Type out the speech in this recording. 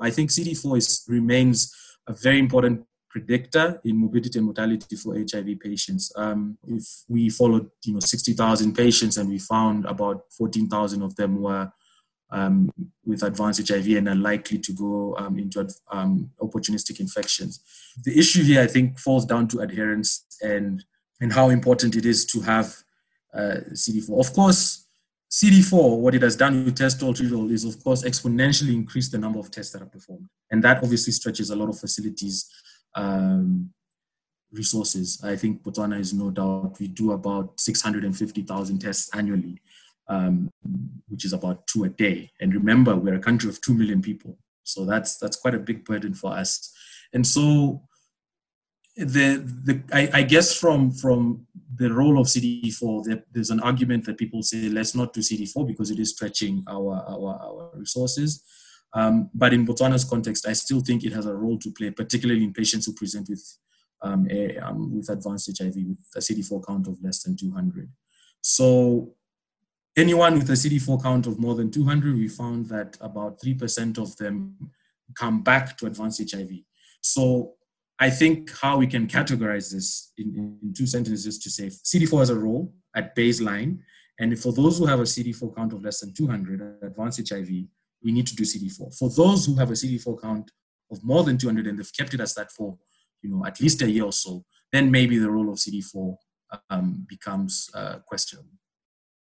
I think CD4 is, remains a very important predictor in morbidity and mortality for HIV patients. Um, if we followed, you know, 60,000 patients and we found about 14,000 of them were um, with advanced HIV and are likely to go um, into um, opportunistic infections. The issue here, I think, falls down to adherence and and how important it is to have uh, CD4. Of course, CD4, what it has done with test treat is, of course, exponentially increase the number of tests that are performed, and that obviously stretches a lot of facilities. Um, resources. I think Botswana is no doubt we do about 650,000 tests annually um, which is about two a day. And remember, we're a country of two million people, so that's that's quite a big burden for us. And so, the the I, I guess from from the role of CD4, there's an argument that people say let's not do CD4 because it is stretching our our, our resources. Um, but in Botswana's context, I still think it has a role to play, particularly in patients who present with um, a, um, with advanced HIV with a CD4 count of less than 200. So anyone with a CD4 count of more than 200, we found that about 3% of them come back to advanced HIV. So I think how we can categorize this in, in two sentences to say CD4 has a role at baseline. And for those who have a CD4 count of less than 200 advanced HIV, we need to do CD4. For those who have a CD4 count of more than 200 and they've kept it as that for you know at least a year or so, then maybe the role of CD4 um, becomes uh, questionable.